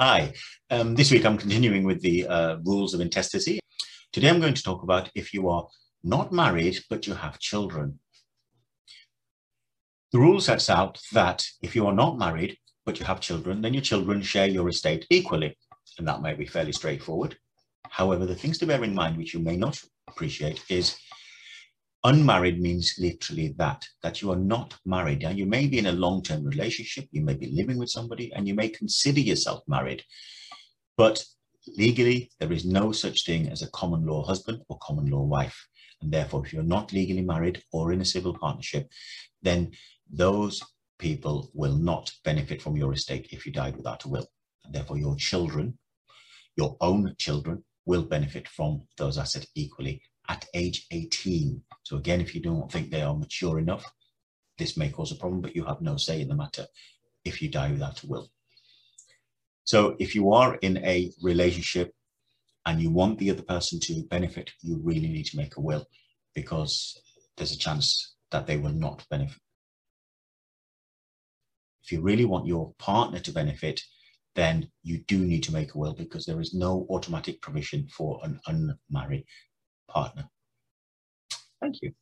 Hi, um, this week I'm continuing with the uh, rules of intestacy. Today I'm going to talk about if you are not married but you have children. The rule sets out that if you are not married but you have children, then your children share your estate equally, and that may be fairly straightforward. However, the things to bear in mind which you may not appreciate is unmarried means literally that, that you are not married. Now, you may be in a long-term relationship, you may be living with somebody, and you may consider yourself married. But legally, there is no such thing as a common law husband or common law wife. And therefore, if you're not legally married or in a civil partnership, then those people will not benefit from your estate if you died without a will. And therefore, your children, your own children, will benefit from those assets equally at age 18. So again, if you don't think they are mature enough, this may cause a problem, but you have no say in the matter if you die without a will. So if you are in a relationship and you want the other person to benefit, you really need to make a will because there's a chance that they will not benefit. If you really want your partner to benefit, then you do need to make a will because there is no automatic provision for an unmarried partner. Thank you.